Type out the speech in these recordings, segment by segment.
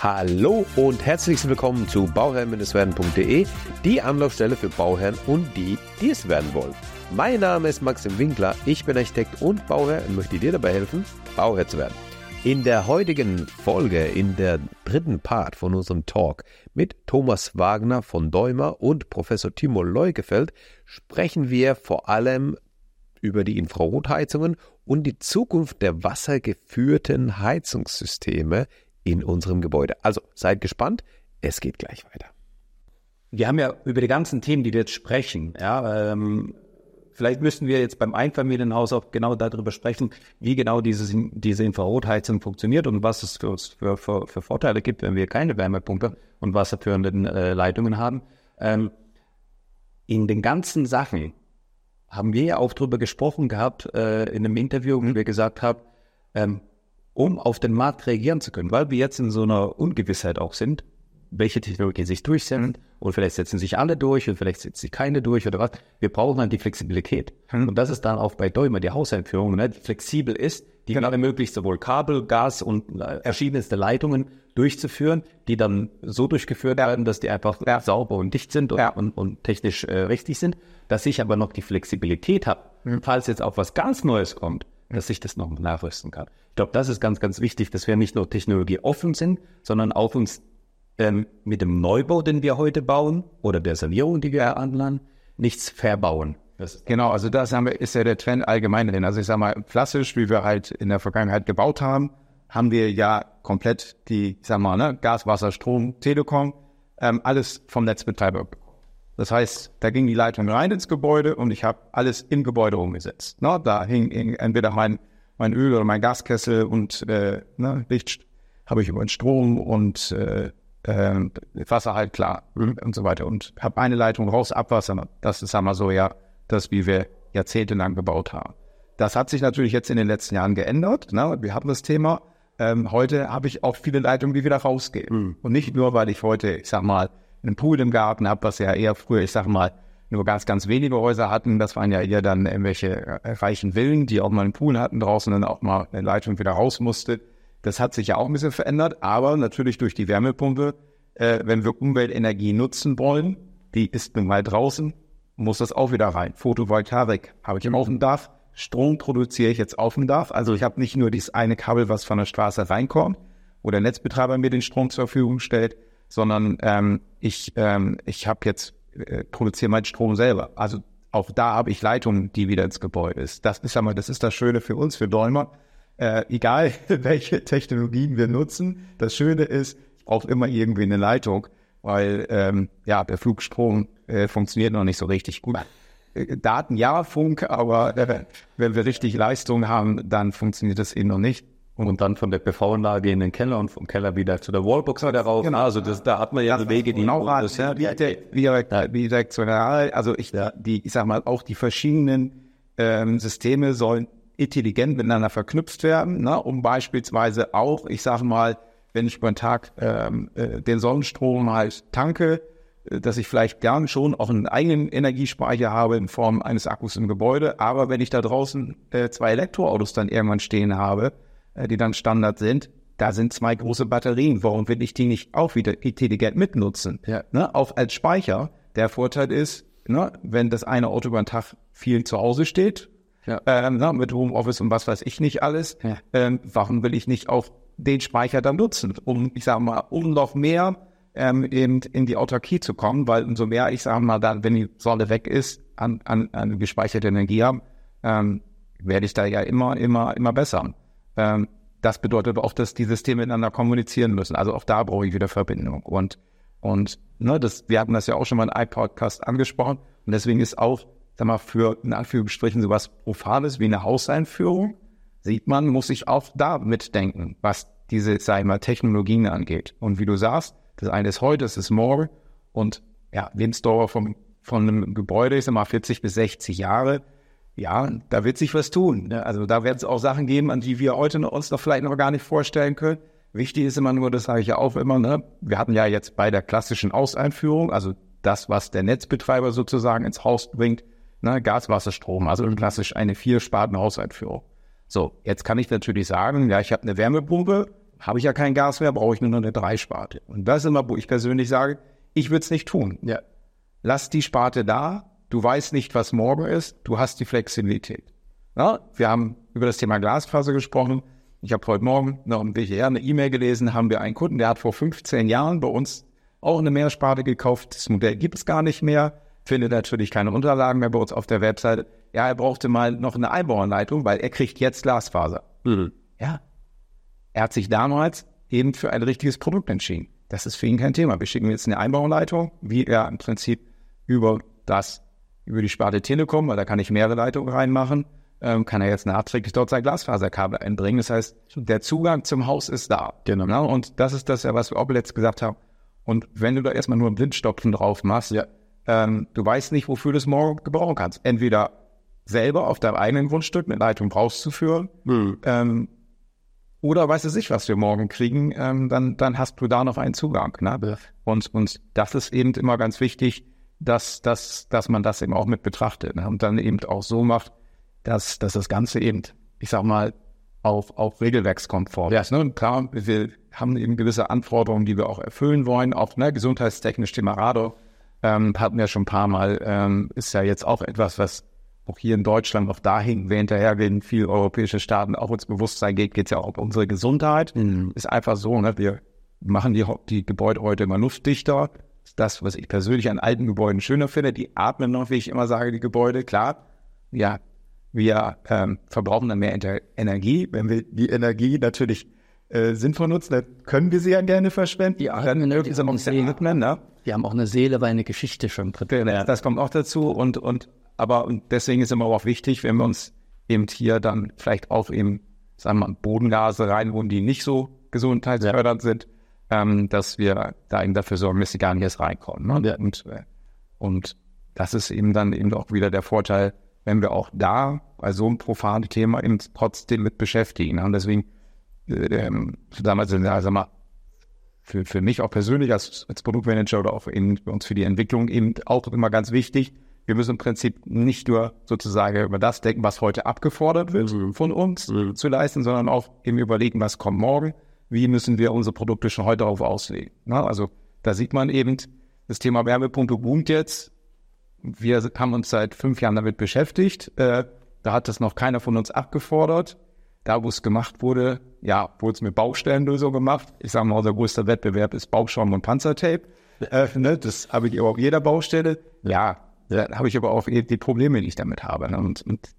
Hallo und herzlich willkommen zu bauherrn-werden.de, die Anlaufstelle für Bauherren und die, die es werden wollen. Mein Name ist Maxim Winkler, ich bin Architekt und Bauherr und möchte dir dabei helfen, Bauherr zu werden. In der heutigen Folge, in der dritten Part von unserem Talk mit Thomas Wagner von Däumer und Professor Timo Leukefeld sprechen wir vor allem über die Infrarotheizungen und die Zukunft der wassergeführten Heizungssysteme in unserem Gebäude. Also seid gespannt, es geht gleich weiter. Wir haben ja über die ganzen Themen, die wir jetzt sprechen, ja, ähm, vielleicht müssten wir jetzt beim Einfamilienhaus auch genau darüber sprechen, wie genau dieses, diese Infrarotheizung funktioniert und was es für, für, für, Vorteile gibt, wenn wir keine Wärmepumpe und wasserführende äh, Leitungen haben. Ähm, in den ganzen Sachen haben wir ja auch darüber gesprochen gehabt äh, in einem Interview, wo wir gesagt haben, ähm, um auf den Markt reagieren zu können, weil wir jetzt in so einer Ungewissheit auch sind, welche Technologie sich durchsetzt und vielleicht setzen sich alle durch und vielleicht setzt sich keine durch oder was. Wir brauchen dann die Flexibilität. Und das ist dann auch bei Däumer die Hauseinführung, ne, die flexibel ist, die genau. ermöglicht sowohl Kabel, Gas und äh, verschiedenste Leitungen durchzuführen, die dann so durchgeführt werden, dass die einfach ja. sauber und dicht sind und, ja. und, und technisch äh, richtig sind, dass ich aber noch die Flexibilität habe, mhm. falls jetzt auch was ganz Neues kommt, dass ich das noch nachrüsten kann. Glaube, das ist ganz, ganz wichtig, dass wir nicht nur technologieoffen sind, sondern auch uns ähm, mit dem Neubau, den wir heute bauen, oder der Sanierung, die wir anlassen, nichts verbauen. genau, also das haben wir, ist ja der Trend allgemein drin. Also ich sage mal, klassisch, wie wir halt in der Vergangenheit gebaut haben, haben wir ja komplett die, ich sag mal, ne, Gas, Wasser, Strom, Telekom, ähm, alles vom Netzbetreiber. Das heißt, da ging die Leitung rein ins Gebäude und ich habe alles im Gebäude umgesetzt. Ne? Da hing, hing entweder mein, mein Öl oder mein Gaskessel und äh, ne, Licht habe ich über den Strom und äh, äh, Wasser halt klar und so weiter. Und habe eine Leitung raus, Abwasser. Das ist, wir so, ja, das, wie wir jahrzehntelang gebaut haben. Das hat sich natürlich jetzt in den letzten Jahren geändert. Ne? Wir haben das Thema. Ähm, heute habe ich auch viele Leitungen, die wieder rausgehen. Mhm. Und nicht nur, weil ich heute, ich sag mal, einen Pool im Garten habe, was ja eher früher, ich sag mal, nur ganz, ganz wenige Häuser hatten. Das waren ja eher dann irgendwelche äh, reichen Villen, die auch mal einen Pool hatten draußen und dann auch mal eine Leitung wieder raus musste. Das hat sich ja auch ein bisschen verändert, aber natürlich durch die Wärmepumpe, äh, wenn wir Umweltenergie nutzen wollen, die ist nun mal draußen, muss das auch wieder rein. Photovoltaik habe ich im auf dem Dach, Strom produziere ich jetzt auf dem Dach. Also ich habe nicht nur dieses eine Kabel, was von der Straße reinkommt, wo der Netzbetreiber mir den Strom zur Verfügung stellt, sondern ähm, ich, ähm, ich habe jetzt äh, produziere meinen Strom selber. Also auch da habe ich Leitungen, die wieder ins Gebäude ist. Das ist einmal, das ist das Schöne für uns, für Däumer. Äh, egal welche Technologien wir nutzen, das Schöne ist, ich brauche immer irgendwie eine Leitung, weil ähm, ja der Flugstrom äh, funktioniert noch nicht so richtig gut. Äh, Daten ja, Funk, aber äh, wenn wir richtig Leistung haben, dann funktioniert das eben noch nicht. Und dann von der PV-Anlage in den Keller und vom Keller wieder zu der Wallbox wieder rauf. Genau. Also das, da hat man ja das Wege, die genau das, ja, direkt. Also ich, die, ich sag mal, auch die verschiedenen ähm, Systeme sollen intelligent miteinander verknüpft werden, ne, um beispielsweise auch, ich sage mal, wenn ich über den Tag ähm, äh, den Sonnenstrom halt tanke, äh, dass ich vielleicht gern schon auch einen eigenen Energiespeicher habe in Form eines Akkus im Gebäude, aber wenn ich da draußen äh, zwei Elektroautos dann irgendwann stehen habe, die dann Standard sind, da sind zwei große Batterien. Warum will ich die nicht auch wieder intelligent mitnutzen? Ja. Ne? Auch als Speicher. Der Vorteil ist, ne, wenn das eine Auto über den Tag viel zu Hause steht, ja. ähm, ne, mit Homeoffice und was weiß ich nicht alles, ja. ähm, warum will ich nicht auch den Speicher dann nutzen, um, ich sage mal, um noch mehr ähm, eben in die Autarkie zu kommen, weil umso mehr, ich sage mal, dann, wenn die Sonne weg ist, an, an, an gespeicherte Energie haben, ähm, werde ich da ja immer, immer, immer besser. Ähm, das bedeutet auch, dass die Systeme miteinander kommunizieren müssen. Also auch da brauche ich wieder Verbindung. Und, und ne, das, wir hatten das ja auch schon mal in iPodcast angesprochen. Und deswegen ist auch, sag mal, für in Anführungsstrichen sowas Profanes wie eine Hauseinführung, sieht man, muss ich auch da mitdenken, was diese, sag ich mal, Technologien angeht. Und wie du sagst, das eine ist heute, das ist morgen. Und ja, Lebensdauer vom, von einem Gebäude ist immer 40 bis 60 Jahre ja, da wird sich was tun. Ne? Also da wird es auch Sachen geben, an die wir heute noch, uns noch vielleicht noch gar nicht vorstellen können. Wichtig ist immer nur, das sage ich ja auch immer, ne? wir hatten ja jetzt bei der klassischen Auseinführung, also das, was der Netzbetreiber sozusagen ins Haus bringt, ne? Gas, Wasser, Strom, also klassisch eine vier Sparten Hauseinführung. So, jetzt kann ich natürlich sagen, ja, ich habe eine Wärmepumpe, habe ich ja kein Gas mehr, brauche ich nur noch eine Dreisparte. Und das ist immer, wo ich persönlich sage, ich würde es nicht tun. Ja. Lass die Sparte da, du weißt nicht, was morgen ist, du hast die Flexibilität. Ja, wir haben über das Thema Glasfaser gesprochen. Ich habe heute Morgen noch im WGR eine E-Mail gelesen, haben wir einen Kunden, der hat vor 15 Jahren bei uns auch eine Mehrsparte gekauft. Das Modell gibt es gar nicht mehr, findet natürlich keine Unterlagen mehr bei uns auf der Webseite. Ja, er brauchte mal noch eine Einbauanleitung, weil er kriegt jetzt Glasfaser. Mhm. Ja. Er hat sich damals eben für ein richtiges Produkt entschieden. Das ist für ihn kein Thema. Wir schicken jetzt eine Einbauanleitung, wie er im Prinzip über das, über die Sparte Telekom, weil da kann ich mehrere Leitungen reinmachen, ähm, kann er jetzt nachträglich dort sein Glasfaserkabel einbringen. Das heißt, der Zugang zum Haus ist da. Genau. Ja, und das ist das ja, was wir auch letzt gesagt haben. Und wenn du da erstmal nur einen Blindstopfen drauf machst, Ja. ähm, du weißt nicht, wofür du es morgen gebrauchen kannst. Entweder selber auf deinem eigenen Grundstück eine Leitung rauszuführen, ähm, oder weiß es nicht, was wir morgen kriegen, ähm, dann, dann hast du da noch einen Zugang. Ne? Und, und das ist eben immer ganz wichtig, dass, dass, dass man das eben auch mit betrachtet ne? und dann eben auch so macht, dass, dass das Ganze eben, ich sag mal, auf, auf regelwerkskonform ist. Ne? Klar, wir haben eben gewisse Anforderungen, die wir auch erfüllen wollen, auch ne, gesundheitstechnisch Thema Radar, ähm, hatten wir schon ein paar Mal, ähm, ist ja jetzt auch etwas, was auch hier in Deutschland noch dahin, wir hinterhergehen, viele europäische Staaten auch ins Bewusstsein geht, geht es ja auch um unsere Gesundheit. Ist einfach so, ne? wir machen die, die Gebäude heute immer luftdichter. Das ist was ich persönlich an alten Gebäuden schöner finde. Die atmen noch, wie ich immer sage, die Gebäude. Klar, ja, wir ähm, verbrauchen dann mehr Inter Energie. Wenn wir die Energie natürlich äh, sinnvoll nutzen, dann können wir sie ja gerne verschwenden. Ja, dann die ein haben bisschen Seele. atmen, ne? Die haben auch eine Seele, weil eine Geschichte schon drin. Das, das kommt auch dazu und, und aber und deswegen ist immer auch wichtig, wenn wir uns eben hier dann vielleicht auch eben, sagen wir mal, Bodengase reinholen, die nicht so gesundheitsfördernd sind, ähm, dass wir da eben dafür sorgen, dass sie gar nicht erst reinkommen. Ne? Und, äh, und das ist eben dann eben auch wieder der Vorteil, wenn wir auch da bei so einem profanen Thema eben trotzdem mit beschäftigen. Ne? Und deswegen äh, ähm, damals, also mal, für, für mich auch persönlich als, als Produktmanager oder auch eben für uns für die Entwicklung eben auch immer ganz wichtig. Wir müssen im Prinzip nicht nur sozusagen über das denken, was heute abgefordert wird von uns zu leisten, sondern auch eben überlegen, was kommt morgen. Wie müssen wir unsere Produkte schon heute darauf auslegen? Na, also da sieht man eben, das Thema Wärmepumpe boomt jetzt. Wir haben uns seit fünf Jahren damit beschäftigt. Äh, da hat das noch keiner von uns abgefordert. Da, wo es gemacht wurde, ja, wurde es mit Baustellenlösung gemacht. Ich sage mal, unser größter Wettbewerb ist Bauschaum und Panzertape. Äh, ne, das habe ich aber auf jeder Baustelle. Ja, da habe ich aber auch die Probleme, die ich damit habe. Ne? Und, und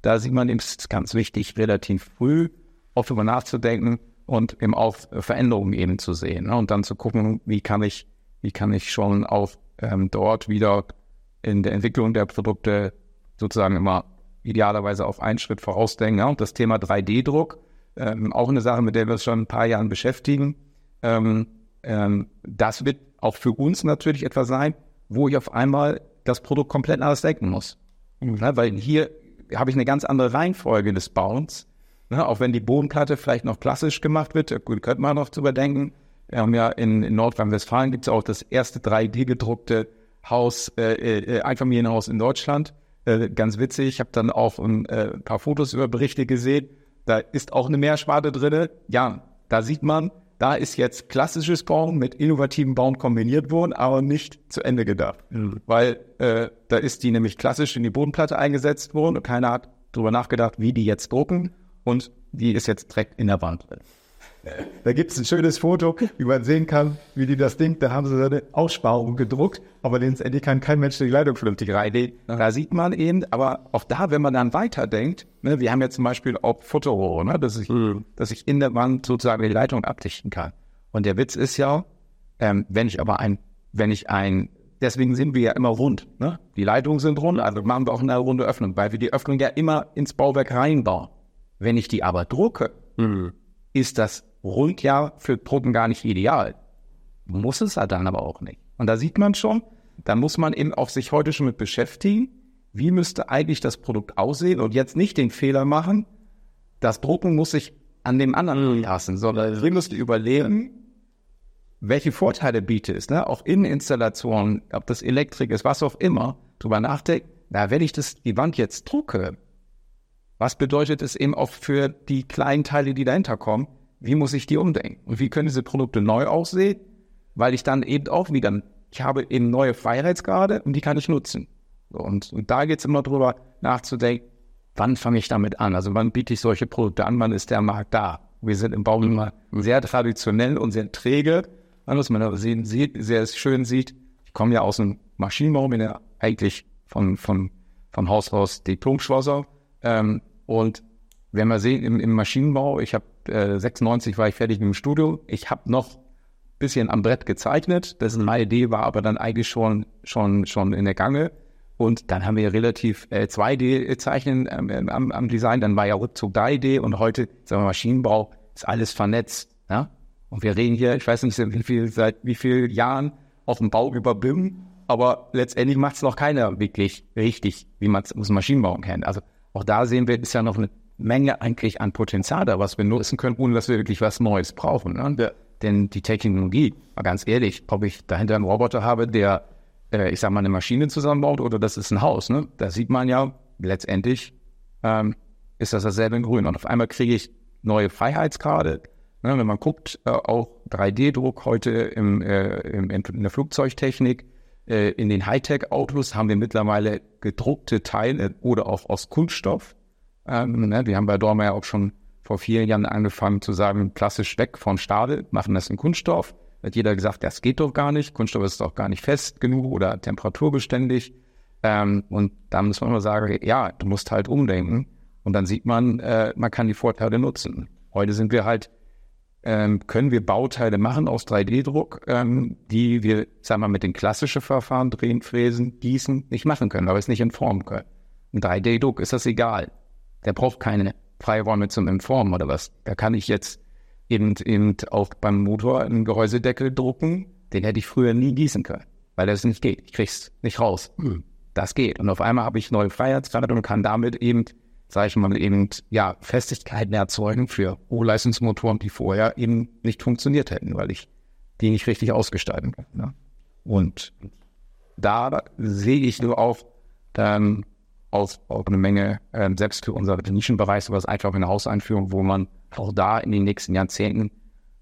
da sieht man eben, es ist ganz wichtig, relativ früh auch darüber nachzudenken und eben auch Veränderungen eben zu sehen. Ne? Und dann zu gucken, wie kann ich, wie kann ich schon auch ähm, dort wieder in der Entwicklung der Produkte sozusagen immer idealerweise auf einen Schritt vorausdenken. Ja? Und das Thema 3D-Druck, ähm, auch eine Sache, mit der wir uns schon ein paar Jahren beschäftigen. Ähm, ähm, das wird auch für uns natürlich etwas sein, wo ich auf einmal das Produkt komplett anders denken muss. Ne? Weil hier habe ich eine ganz andere Reihenfolge des Bauens. Ne? Auch wenn die Bodenplatte vielleicht noch klassisch gemacht wird, gut, könnte man noch drüber denken. Wir haben ja in, in Nordrhein-Westfalen gibt es auch das erste 3D-gedruckte Haus, äh, äh, Einfamilienhaus in Deutschland. Äh, ganz witzig. Ich habe dann auch ein, äh, paar Fotos über Berichte gesehen. Da ist auch eine Meersparte drinne. Ja, da sieht man, da ist jetzt klassisches Bauen mit innovativem Bauen kombiniert worden, aber nicht zu Ende gedacht. Weil äh, da ist die nämlich klassisch in die Bodenplatte eingesetzt worden und keiner hat darüber nachgedacht, wie die jetzt drucken. Und die ist jetzt direkt in der Wand drin. Da gibt es ein schönes Foto, wie man sehen kann, wie die das Ding, da haben sie so eine Aussparung gedruckt, aber letztendlich kann kein Mensch die Leitung vernünftig rein. Da sieht man eben, aber auch da, wenn man dann weiterdenkt, ne, wir haben ja zum Beispiel auch Fotorrohre, ne, dass, ich, dass ich in der Wand sozusagen die Leitung abdichten kann. Und der Witz ist ja, ähm, wenn ich aber ein, wenn ich ein, deswegen sind wir ja immer rund, ne? Die Leitungen sind rund, also machen wir auch eine runde Öffnung, weil wir die Öffnung ja immer ins Bauwerk reinbauen. Wenn ich die aber drucke, ist das rund ja für Drucken gar nicht ideal. Muss es ja dann aber auch nicht. Und da sieht man schon, da muss man eben auch sich heute schon mit beschäftigen, wie müsste eigentlich das Produkt aussehen und jetzt nicht den Fehler machen, das Drucken muss sich an dem anderen lassen, sondern wir müssen überlegen, welche Vorteile bietet es, ne? auch Inneninstallationen, ob das Elektrik ist, was auch immer, drüber nachdenken, na, wenn ich das, die Wand jetzt drucke, was bedeutet es eben auch für die kleinen Teile, die dahinter kommen? wie muss ich die umdenken? Und wie können diese Produkte neu aussehen? Weil ich dann eben auch wieder, ich habe eben neue Freiheitsgrade und die kann ich nutzen. Und, und da geht es immer drüber nachzudenken, wann fange ich damit an? Also wann biete ich solche Produkte an? Wann ist der Markt da? Wir sind im Bau immer sehr traditionell und sehr träge. Was man aber sehen, sieht, sehr schön sieht, ich komme ja aus dem Maschinenbau, bin ja eigentlich von, von, von Haus aus Diplom-Schlosser. Ähm, und wenn wir sehen, im, im Maschinenbau, ich habe äh, 96 war ich fertig mit dem Studio. Ich habe noch bisschen am Brett gezeichnet. Das meine Idee war aber dann eigentlich schon, schon, schon in der Gange. Und dann haben wir relativ äh, 2D-Zeichnen ähm, am, am, Design. Dann war ja Rückzug 3D und heute, sagen wir Maschinenbau, ist alles vernetzt. Ja? Und wir reden hier, ich weiß nicht, wie viel, seit wie vielen Jahren auf dem Bau über BIM, aber letztendlich macht es noch keiner wirklich richtig, wie man es aus Maschinenbau kennt. Also auch da sehen wir, ist ja noch eine Menge eigentlich an Potenzial da, was wir nutzen können, ohne dass wir wirklich was Neues brauchen. Ne? Ja. Denn die Technologie, mal ganz ehrlich, ob ich dahinter einen Roboter habe, der, äh, ich sag mal, eine Maschine zusammenbaut oder das ist ein Haus, ne? Da sieht man ja letztendlich, ähm, ist das dasselbe in Grün. Und auf einmal kriege ich neue Freiheitsgrade. Ne? Wenn man guckt, äh, auch 3D-Druck heute im, äh, im, in der Flugzeugtechnik, in den Hightech-Autos haben wir mittlerweile gedruckte Teile oder auch aus Kunststoff. Ähm, ne? Wir haben bei Dormer ja auch schon vor vier Jahren angefangen zu sagen, klassisch weg von Stahl, machen das in Kunststoff. Hat jeder gesagt, das geht doch gar nicht. Kunststoff ist doch gar nicht fest genug oder temperaturbeständig. Ähm, und da muss man immer sagen, ja, du musst halt umdenken. Und dann sieht man, äh, man kann die Vorteile nutzen. Heute sind wir halt, ähm, können wir Bauteile machen aus 3D-Druck, ähm, die wir, sagen wir mal, mit den klassischen Verfahren, drehen, fräsen, gießen, nicht machen können, aber es nicht in Form können. Ein 3D-Druck ist das egal. Der braucht keine Freiräume zum Informen oder was. Da kann ich jetzt eben, eben auch beim Motor einen Gehäusedeckel drucken. Den hätte ich früher nie gießen können, weil das nicht geht. Ich krieg's nicht raus. Hm. Das geht. Und auf einmal habe ich neue Freiheitsgrade und kann damit eben, sage ich mal, eben ja Festigkeiten erzeugen für Hochleistungsmotoren, die vorher eben nicht funktioniert hätten, weil ich die nicht richtig ausgestalten kann. Ne? Und da sehe ich nur auch ähm, aus, auch eine Menge, äh, selbst für unser Nischenbereich, sowas einfach eine Hauseinführung, wo man auch da in den nächsten Jahrzehnten,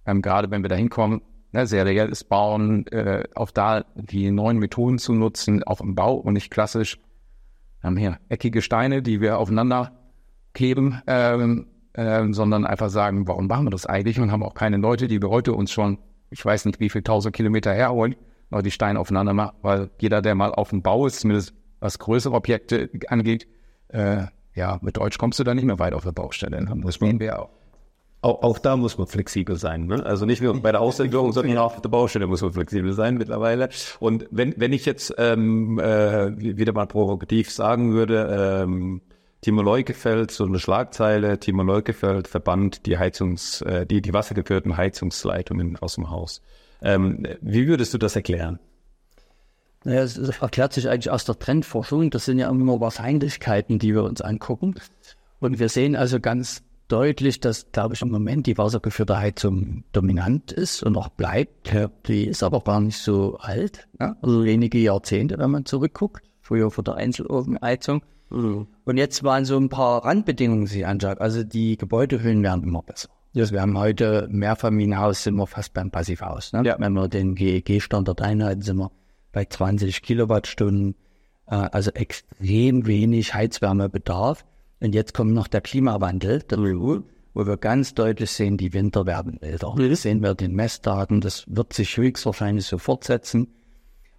ähm, gerade wenn wir da hinkommen, ne, serielles Bauen, äh, auch da die neuen Methoden zu nutzen, auch im Bau und nicht klassisch, wir haben hier eckige Steine, die wir aufeinander kleben, ähm, äh, sondern einfach sagen, warum machen wir das eigentlich und haben auch keine Leute, die wir heute uns schon, ich weiß nicht, wie viel tausend Kilometer herholen, noch die Steine aufeinander machen, weil jeder, der mal auf dem Bau ist, zumindest was größere Objekte angeht, äh, ja, mit Deutsch kommst du da nicht mehr weit auf der Baustelle. Ne? Das sehen wir auch. Auch, auch da muss man flexibel sein. Ne? Also nicht nur bei der Ausentwicklung, sondern auch auf der Baustelle muss man flexibel sein mittlerweile. Und wenn, wenn ich jetzt ähm, äh, wieder mal provokativ sagen würde, ähm, Timo Leukefeld, so eine Schlagzeile, Timo Leukefeld verbannt die Heizungs, äh, die, die wassergeführten Heizungsleitungen aus dem Haus. Ähm, wie würdest du das erklären? Naja, es erklärt sich eigentlich aus der Trendforschung. Das sind ja immer Wahrscheinlichkeiten, die wir uns angucken. Und wir sehen also ganz deutlich, dass, glaube ich, im Moment die wassergeführte Heizung dominant ist und auch bleibt. Die ist aber gar nicht so alt, ja? also wenige Jahrzehnte, wenn man zurückguckt. Früher vor der Einzelofenheizung. Mhm. Und jetzt waren so ein paar Randbedingungen, die sich anschaut. Also die Gebäudehüllen werden immer besser. Also wir haben heute Mehrfamilienhaus, sind wir fast beim Passivhaus. Ne? Ja. Wenn wir den GEG-Standard einhalten, sind wir bei 20 Kilowattstunden, äh, also extrem wenig Heizwärmebedarf. Und jetzt kommt noch der Klimawandel dazu, wo wir ganz deutlich sehen, die Winter werden älter. Das sehen wir den Messdaten, das wird sich höchstwahrscheinlich so fortsetzen.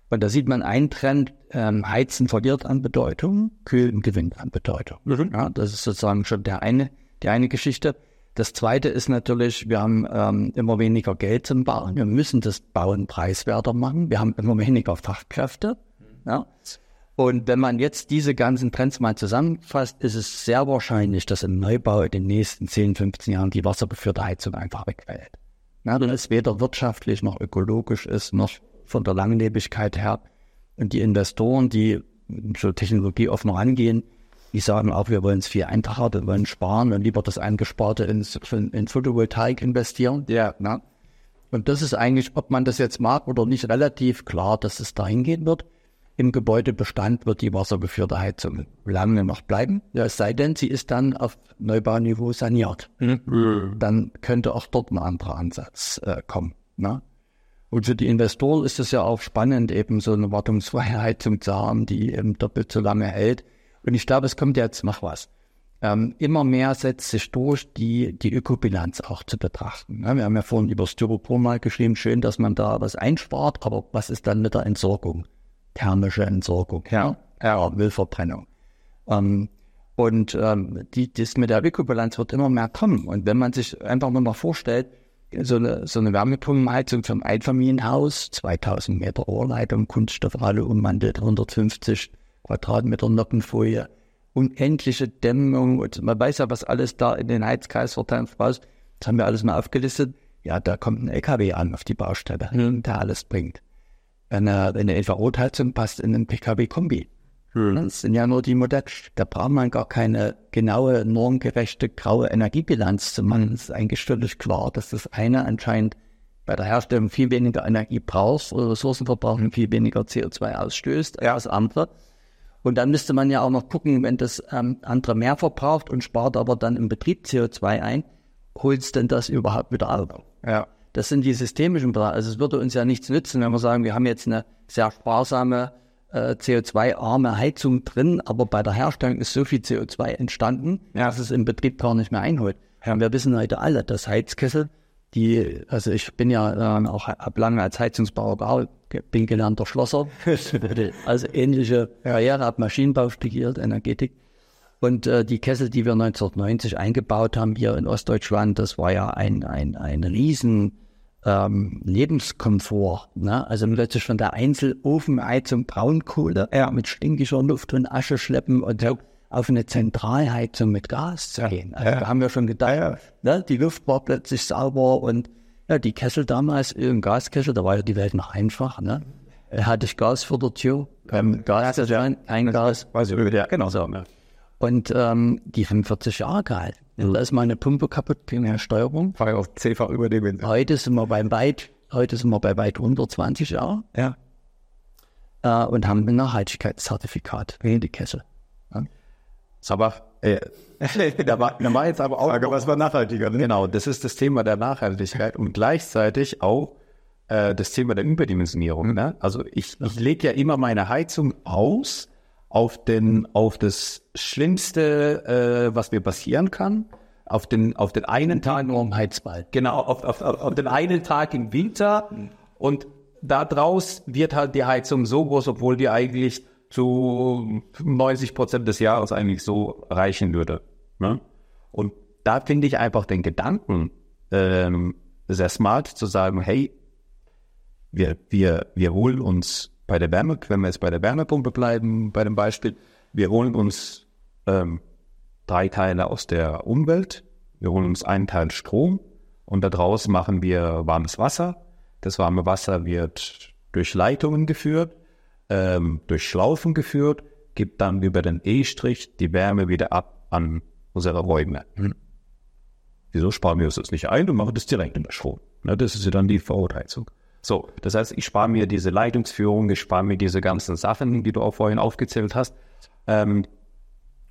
Und da sieht man einen Trend, ähm, Heizen verliert an Bedeutung, Kühlen gewinnt an Bedeutung. Mhm. Ja, das ist sozusagen schon der eine, die eine Geschichte. Das zweite ist natürlich, wir haben ähm, immer weniger Geld zum Bauen. Wir müssen das Bauen preiswerter machen. Wir haben immer weniger Fachkräfte. Ja. Und wenn man jetzt diese ganzen Trends mal zusammenfasst, ist es sehr wahrscheinlich, dass im Neubau in den nächsten 10, 15 Jahren die wasserbeführte Heizung einfach wegfällt. Ja, weil es weder wirtschaftlich noch ökologisch ist, noch von der Langlebigkeit her. Und die Investoren, die so technologieoffen rangehen, die sagen auch, wir wollen es viel einfacher, wir wollen sparen und lieber das Eingesparte ins, in Photovoltaik investieren. Ja. Na? Und das ist eigentlich, ob man das jetzt mag oder nicht, relativ klar, dass es dahin gehen wird. Im Gebäudebestand wird die wassergeführte Heizung lange noch bleiben. Ja, es sei denn, sie ist dann auf Neubauniveau saniert. Mhm. Dann könnte auch dort ein anderer Ansatz äh, kommen. Ne? Und für die Investoren ist es ja auch spannend, eben so eine wartungsfreie Heizung zu haben, die eben doppelt so lange hält. Und ich glaube, es kommt jetzt noch was. Ähm, immer mehr setzt sich durch, die, die Ökobilanz auch zu betrachten. Ja, wir haben ja vorhin über Styropor mal geschrieben, schön, dass man da was einspart, aber was ist dann mit der Entsorgung? Thermische Entsorgung, ja, ja Müllverbrennung. Ähm, und ähm, die, das mit der Ökobilanz wird immer mehr kommen. Und wenn man sich einfach nur mal vorstellt, so eine, so eine Wärmepumpenheizung für ein Einfamilienhaus, 2000 Meter Rohrleitung, Kunststoffhalle ummantelt, 150 Quadratmeter Noppenfolie, unendliche Dämmung und man weiß ja, was alles da in den Heizkreis verteilt raus. Das haben wir alles mal aufgelistet. Ja, da kommt ein LKW an auf die Baustelle, mhm. der alles bringt. Eine, eine Infrarotheizung passt in einen PKW-Kombi. Mhm. Das sind ja nur die Modelle. Da braucht man gar keine genaue, normgerechte, graue Energiebilanz zu machen. Es ist eigentlich völlig klar, dass das eine anscheinend bei der Herstellung viel weniger Energie braucht, Ressourcenverbrauch viel weniger CO2 ausstößt als andere. Und dann müsste man ja auch noch gucken, wenn das ähm, andere mehr verbraucht und spart aber dann im Betrieb CO2 ein, holst denn das überhaupt wieder auf? Ja. Das sind die systemischen Bereiche. Also es würde uns ja nichts nützen, wenn wir sagen, wir haben jetzt eine sehr sparsame äh, CO2-arme Heizung drin, aber bei der Herstellung ist so viel CO2 entstanden, ja. dass es im Betrieb gar nicht mehr einholt. Ja. Und wir wissen heute alle, dass Heizkessel, die, also ich bin ja äh, auch ab lange als Heizungsbauer gearbeitet, bin gelernter Schlosser, also ähnliche Karriere, habe Maschinenbau studiert, Energetik. Und äh, die Kessel, die wir 1990 eingebaut haben hier in Ostdeutschland, das war ja ein, ein, ein riesen ähm, Lebenskomfort. Ne? Also plötzlich von der Einzelofenheizung Braunkohle ja. mit stinkischer Luft und Asche schleppen und so auf eine Zentralheizung mit Gas zu gehen. Also ja. da haben wir schon gedacht, ja. ne? die Luft war plötzlich sauber und ja, die Kessel damals, ein Gaskessel, da war ja die Welt noch einfach, ne? Hatte ich Gas vor der Tür, ähm, Gas, ja, ein Gas. Weiß ich, ja, genau so. Ja. Und ähm, die haben 40 Jahre gehalten. Mhm. Da ist meine Pumpe kaputt, keine Steuerung. War ja auf zehnfach über dem Winter. Heute sind wir bei weit, heute sind wir bei weit unter 20 Jahren. Ja. Äh, und haben ein Nachhaltigkeitszertifikat für die Kessel. Ja. Aber äh, da, war, da war jetzt aber auch. Frage, was war nachhaltiger? Ne? Genau, das ist das Thema der Nachhaltigkeit und gleichzeitig auch äh, das Thema der Überdimensionierung. Ne? Also ich, ich lege ja immer meine Heizung aus auf den, auf das Schlimmste, äh, was mir passieren kann. Auf den, auf den einen Tag. Nur im Heizball. Genau, auf, auf, auf den einen Tag im Winter. Und da draus wird halt die Heizung so groß, obwohl die eigentlich zu 90 Prozent des Jahres eigentlich so reichen würde. Ne? Und da finde ich einfach den Gedanken ähm, sehr smart zu sagen, hey, wir, wir, wir holen uns bei der Wärme, wenn wir jetzt bei der Wärmepumpe bleiben, bei dem Beispiel, wir holen uns ähm, drei Teile aus der Umwelt, wir holen uns einen Teil Strom und daraus machen wir warmes Wasser. Das warme Wasser wird durch Leitungen geführt ähm, durch Schlaufen geführt, gibt dann über den E-Strich die Wärme wieder ab an unsere Räume. Hm. Wieso sparen wir uns das nicht ein und machen das direkt in der Strom? Ne, das ist ja dann die Verurteilung. So, das heißt, ich spare mir diese Leitungsführung, ich spare mir diese ganzen Sachen, die du auch vorhin aufgezählt hast. Ähm,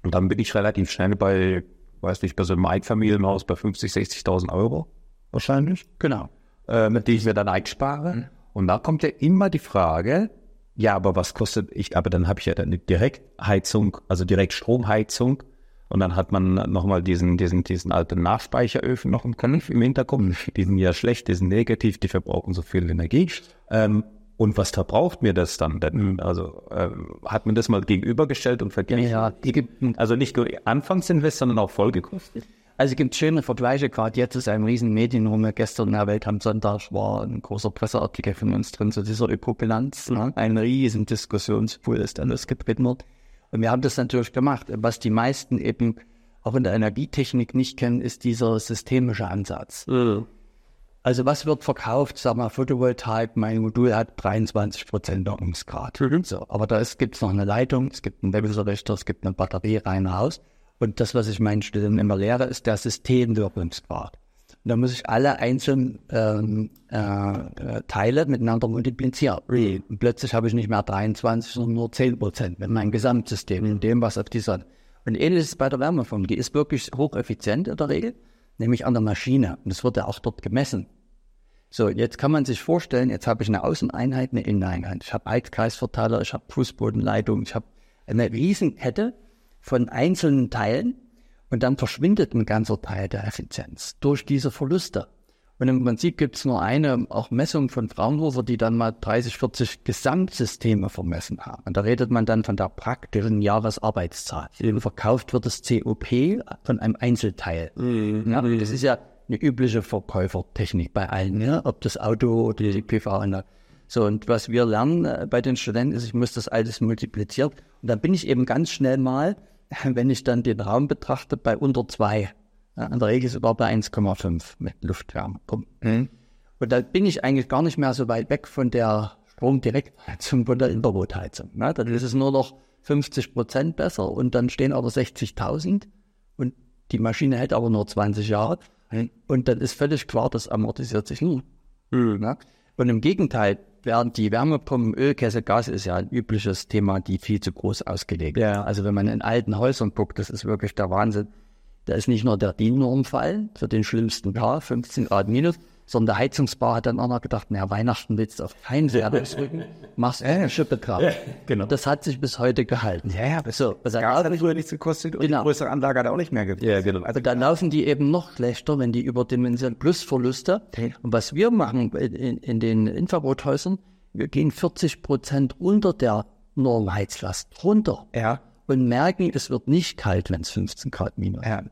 und dann bin ich relativ schnell bei, weiß nicht, bei so einem Einfamilienhaus bei 50, 60.000 Euro wahrscheinlich. Genau. Ähm, die ich mir dann einspare. Mhm. Und da kommt ja immer die Frage, ja, aber was kostet ich, aber dann habe ich ja dann eine Direktheizung, also Direktstromheizung. Und dann hat man nochmal diesen, diesen, diesen alten Nachspeicheröfen noch im, im Hinterkopf. Die sind ja schlecht, die sind negativ, die verbrauchen so viel Energie. Ähm, und was verbraucht mir das dann denn? Also ähm, hat man das mal gegenübergestellt und verglichen? Ja, die gibt, also nicht nur Anfangsinvest, sondern auch Folgekosten. Also es gibt schöne Vergleiche, gerade jetzt ist ein riesen Medienrummel. Gestern in der Welt am Sonntag war ein großer Presseartikel von uns drin zu dieser Ökobilanz. Ne? Ein riesen Diskussionspool ist alles getreten wird. Und wir haben das natürlich gemacht. Was die meisten eben auch in der Energietechnik nicht kennen, ist dieser systemische Ansatz. Mhm. Also was wird verkauft? Sag mal, Photovoltaik, mein Modul hat 23 Prozent Wirkungsgrad. Mhm. So, aber da gibt es noch eine Leitung, es gibt einen Wechselrichter, es gibt eine Batterie rein raus. Und das, was ich meinen Studenten immer lehre, ist der Systemwirkungsgrad. Und dann muss ich alle einzelnen ähm, äh, Teile miteinander multiplizieren. Und plötzlich habe ich nicht mehr 23, sondern nur 10 Prozent mit meinem Gesamtsystem, in dem, was auf dieser. Und ähnlich ist es bei der Wärmepumpe. Die ist wirklich hocheffizient in der Regel, nämlich an der Maschine. Und das wird ja auch dort gemessen. So, jetzt kann man sich vorstellen, jetzt habe ich eine Außeneinheit, eine Inneneinheit. Ich habe Altkreisverteiler, ich habe Fußbodenleitung, ich habe eine Riesenkette von einzelnen Teilen und dann verschwindet ein ganzer Teil der Effizienz durch diese Verluste. Und im Prinzip gibt es nur eine auch Messung von Fraunhofer, die dann mal 30, 40 Gesamtsysteme vermessen haben. Und da redet man dann von der praktischen Jahresarbeitszahl. Verkauft wird das COP von einem Einzelteil. Mhm. Ja, das ist ja eine übliche Verkäufertechnik bei allen, ja? ob das Auto oder die PV-Anlage. So, und was wir lernen äh, bei den Studenten ist, ich muss das alles multiplizieren. Und dann bin ich eben ganz schnell mal, wenn ich dann den Raum betrachte, bei unter zwei. Ja, in der Regel sogar bei 1,5 mit Luftwärmepumpen. Mhm. Und da bin ich eigentlich gar nicht mehr so weit weg von der Stromdirektheizung, von der Infrarotheizung. Ja, dann ist es nur noch 50 Prozent besser und dann stehen aber 60.000 und die Maschine hält aber nur 20 Jahre. Und dann ist völlig klar, das amortisiert sich nie. Mhm. Ja? Und im Gegenteil, während die Wärmepumpen, Ölkessel, Gas ist ja ein übliches Thema, die viel zu groß ausgelegt. Ja. Also wenn man in alten Häusern guckt, das ist wirklich der Wahnsinn. Da ist nicht nur der DIN-Normfall für den schlimmsten Jahr, 15 Grad minus, sondern der Heizungsbauer hat dann auch noch gedacht, naja, Weihnachten willst du auf keinen Wertungsrücken, machst du eine Schippe drauf. Ja, genau. Das hat sich bis heute gehalten. Ja, ja, so. Das hat Gas hat früher nichts gekostet und genau. die größere Anlage hat auch nicht mehr gekostet. Ja, genau. Also dann laufen die eben noch schlechter, wenn die überdimensionieren, plus Verluste. Und was wir machen in, in den Infrarothäusern, wir gehen 40 Prozent unter der Normheizlast runter. Ja. Und merken, es wird nicht kalt, wenn es 15 Grad minus. Ja.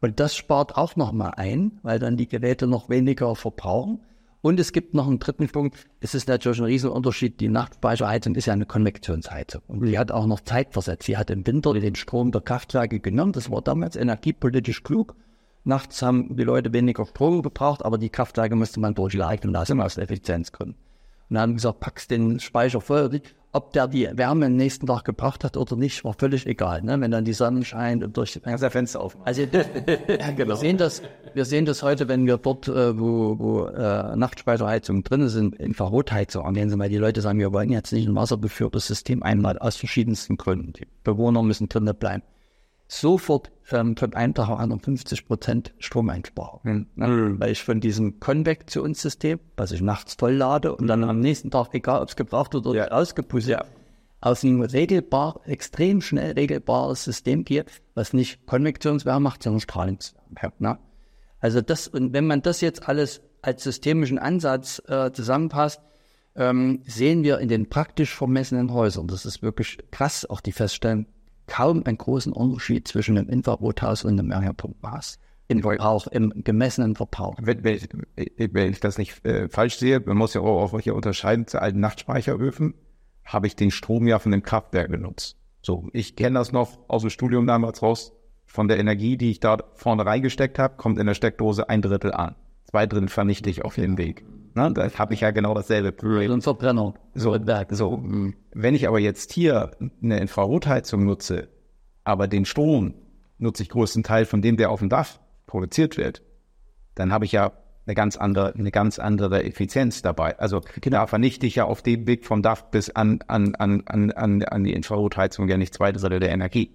Und das spart auch nochmal ein, weil dann die Geräte noch weniger verbrauchen. Und es gibt noch einen dritten Punkt. Es ist natürlich ein Riesenunterschied. Die Nachtspeicherheizung ist ja eine Konvektionsheizung. Und die hat auch noch Zeit versetzt. Sie hat im Winter den Strom der Kraftwerke genommen. Das war damals energiepolitisch klug. Nachts haben die Leute weniger Strom gebraucht, aber die Kraftwerke musste man durchlagern lassen aus Effizienzgründen. Und dann haben gesagt, packst den Speicher voll ob der die Wärme am nächsten Tag gebracht hat oder nicht, war völlig egal. Ne? Wenn dann die Sonne scheint und durch das Fenster auf. Also ja, genau. wir sehen das, wir sehen das heute, wenn wir dort, äh, wo, wo äh, Nachtspeicherheizungen drin sind, Infrarotheizung angehen Sie mal, die Leute sagen, wir wollen jetzt nicht ein wassergeführtes System einmal aus verschiedensten Gründen. Die Bewohner müssen drinnen bleiben sofort ähm, von einem Tag auf anderen 50 Prozent Stromeinsparung. Mhm. Ne? Weil ich von diesem Konvektionssystem, was ich nachts voll lade und dann am nächsten Tag, egal ob es gebraucht wird oder ja. ausgepustet, ja. aus einem regelbar, extrem schnell regelbares System gehe, was nicht Konvektionswärme macht, sondern Strahlungswärme. Ne? Also das, und wenn man das jetzt alles als systemischen Ansatz äh, zusammenpasst, ähm, sehen wir in den praktisch vermessenen Häusern, das ist wirklich krass, auch die Feststellung, kaum einen großen Unterschied zwischen einem Infrarothaus und einem Wärmepumpenhaus. Im Verbrauch, im gemessenen Verbrauch. Wenn, wenn, ich, wenn ich das nicht äh, falsch sehe, man muss ja auch, auch hier unterscheiden zu alten Nachtspeicheröfen, habe ich den Strom ja von dem Kraftwerk benutzt. So, ich kenne das noch aus dem Studium damals raus. Von der Energie, die ich da vorne reingesteckt habe, kommt in der Steckdose ein Drittel an. Zwei Drittel vernichte ich auf dem Weg. Na, da habe ich ja genau dasselbe Problem. Und Verbrenner. So, so. Wenn ich aber jetzt hier eine Infrarotheizung nutze, aber den Strom nutze ich größtenteils von dem, der auf dem Dach produziert wird, dann habe ich ja eine ganz andere, eine ganz andere Effizienz dabei. Also genau. da vernichte ich ja auf dem Weg vom Dach bis an, an, an, an, an die Infrarotheizung ja nicht zwei Drittel der Energie.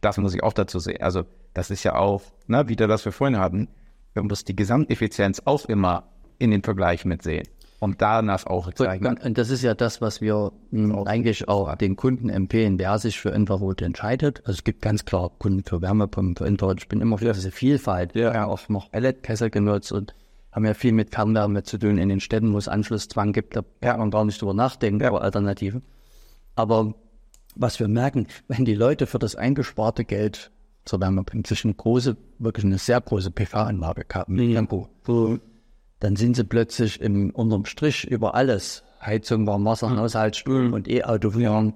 Das muss ich auch dazu sehen. Also das ist ja auch, ne, wieder das wir vorhin hatten, wir muss die Gesamteffizienz auch immer in den Vergleich mitsehen. Und danach auch zeigen. Und, und das ist ja das, was wir mh, eigentlich auch den Kunden empfehlen, wer sich für Infrarot entscheidet. Also es gibt ganz klar Kunden für Wärmepumpen, für Infrarot. Ich bin immer für diese Vielfalt. Ja, ja auch noch LED-Kessel genutzt und haben ja viel mit Fernwärme zu tun in den Städten, wo es Anschlusszwang gibt. Da kann man gar nicht drüber nachdenken ja. über Alternativen. Aber was wir merken, wenn die Leute für das eingesparte Geld zur Wärmepumpe sich eine große, wirklich eine sehr große PV-Anlage haben, ja. Tempo, dann sind sie plötzlich im unterm Strich über alles, Heizung, Warmwasser, mhm. Haushaltsstrom mhm. und E-Auto fahren,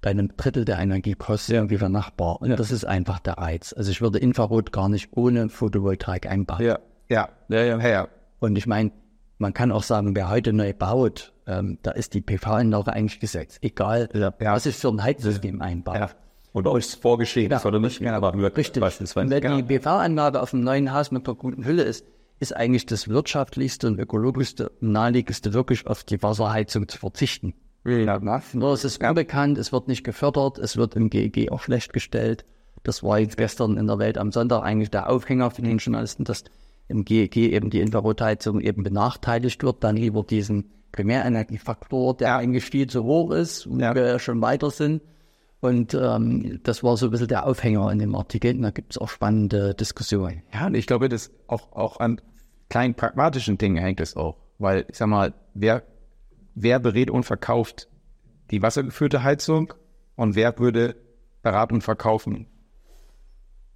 bei einem Drittel der Energiekosten ja. wie für Nachbar. Und ja. das ist einfach der Reiz. Also ich würde Infrarot gar nicht ohne Photovoltaik einbauen. Ja, ja, ja, ja. ja. Und ich meine, man kann auch sagen, wer heute neu baut, ähm, da ist die PV-Anlage eigentlich gesetzt. Egal, ja. was ich für ein Heizsystem einbaue. Ja. Oder ob es vorgeschrieben ist oder nicht. Ja, aber richtig. Wenn die PV-Anlage auf einem neuen Haus mit einer guten Hülle ist, ist eigentlich das wirtschaftlichste und ökologischste und naheliegendste wirklich auf die Wasserheizung zu verzichten. Ja, Nur es ist unbekannt, es wird nicht gefördert, es wird im GEG auch schlecht gestellt. Das war jetzt gestern in der Welt am Sonntag eigentlich der Aufhänger für den Journalisten, dass im GEG eben die Infrarotheizung eben benachteiligt wird, dann lieber diesen Primärenergiefaktor, der eigentlich viel zu hoch ist und ja. wir schon weiter sind. Und ähm, das war so ein bisschen der Aufhänger in dem Artikel. Und da gibt es auch spannende Diskussionen. Ja, und ich glaube, das auch, auch an kleinen pragmatischen Dingen hängt es auch. Weil, ich sag mal, wer, wer berät und verkauft die wassergeführte Heizung und wer würde beraten und verkaufen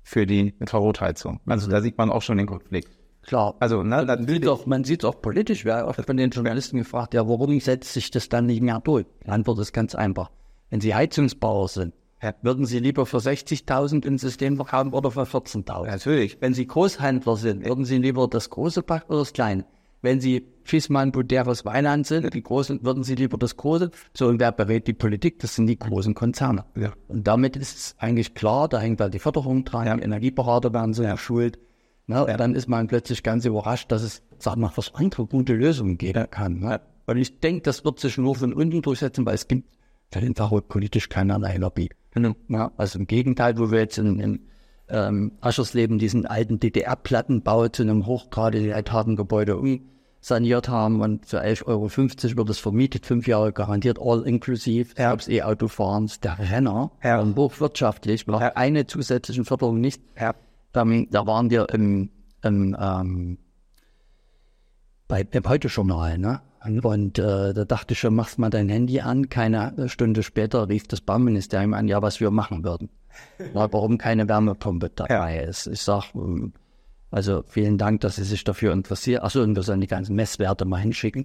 für die Infrarotheizung? Also da sieht man auch schon den Konflikt. Klar. Also, ne, man sieht auch, man sieht auch politisch. Wer oft von den Journalisten gefragt, ja, warum setzt sich das dann nicht mehr durch? Die Antwort ist ganz einfach. Wenn Sie Heizungsbauer sind. Würden Sie lieber für 60.000 ein System verkaufen oder für 14.000? Natürlich. Wenn Sie Großhändler sind, würden Sie lieber das große Pack oder das kleine? Wenn Sie Fissmann, Buderus, Weiland sind, die großen, würden Sie lieber das große? So, und wer berät die Politik? Das sind die großen Konzerne. Ja. Und damit ist es eigentlich klar, da hängt halt die Förderung dran, ja. die Energieberater werden so geschult. Ne? Ja. Dann ist man plötzlich ganz überrascht, dass es, sag mal, was andere gute Lösungen geben kann. Ne? Und ich denke, das wird sich nur von unten durchsetzen, weil es gibt Tag politisch keinerlei Lobby. Genau. Ja, also im Gegenteil, wo wir jetzt in, in ähm, Aschersleben diesen alten DDR-Plattenbau zu einem hochgradigen Gebäude umsaniert haben und für 11,50 Euro wird es vermietet, fünf Jahre garantiert, all inclusive, ja. selbst E-Autofahrens, der Renner, ja. und hochwirtschaftlich, braucht ja. eine zusätzliche Förderung nicht. Ja. Ähm, da waren wir im, im ähm, bei, im Heute-Journal, ne? Und äh, da dachte ich schon, machst mal dein Handy an. Keine Stunde später rief das Bauministerium an, ja, was wir machen würden. Ja, warum keine Wärmepumpe dabei ja. ist. Ich sag, ähm, also vielen Dank, dass Sie sich dafür interessieren. Achso, und wir sollen die ganzen Messwerte mal hinschicken.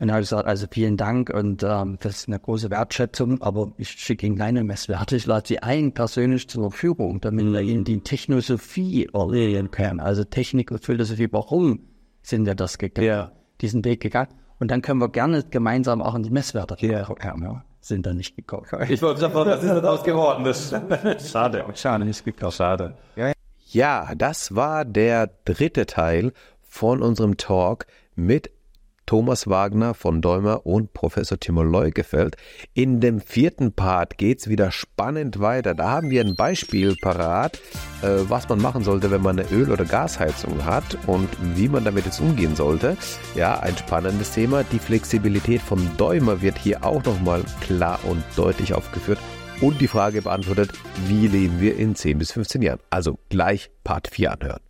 Und dann habe ich gesagt, also vielen Dank und ähm, das ist eine große Wertschätzung, aber ich schicke Ihnen keine Messwerte. Ich lade Sie ein persönlich zur Verfügung, damit wir Ihnen die Technosophie erleben können. Also Technik und Philosophie, warum sind wir das gegangen, ja. diesen Weg gegangen? Und dann können wir gerne gemeinsam auch in die Messwerte ja. gucken. Ja. Sind da nicht gekommen. Ich wollte sagen, was ist daraus geworden? Das schade. Schade, nicht gekommen. Schade. Ja. ja, das war der dritte Teil von unserem Talk mit Thomas Wagner von Däumer und Professor Timo Leugefeld. In dem vierten Part geht es wieder spannend weiter. Da haben wir ein Beispiel parat, äh, was man machen sollte, wenn man eine Öl- oder Gasheizung hat und wie man damit jetzt umgehen sollte. Ja, ein spannendes Thema. Die Flexibilität von Däumer wird hier auch nochmal klar und deutlich aufgeführt und die Frage beantwortet, wie leben wir in 10 bis 15 Jahren. Also gleich Part 4 anhören.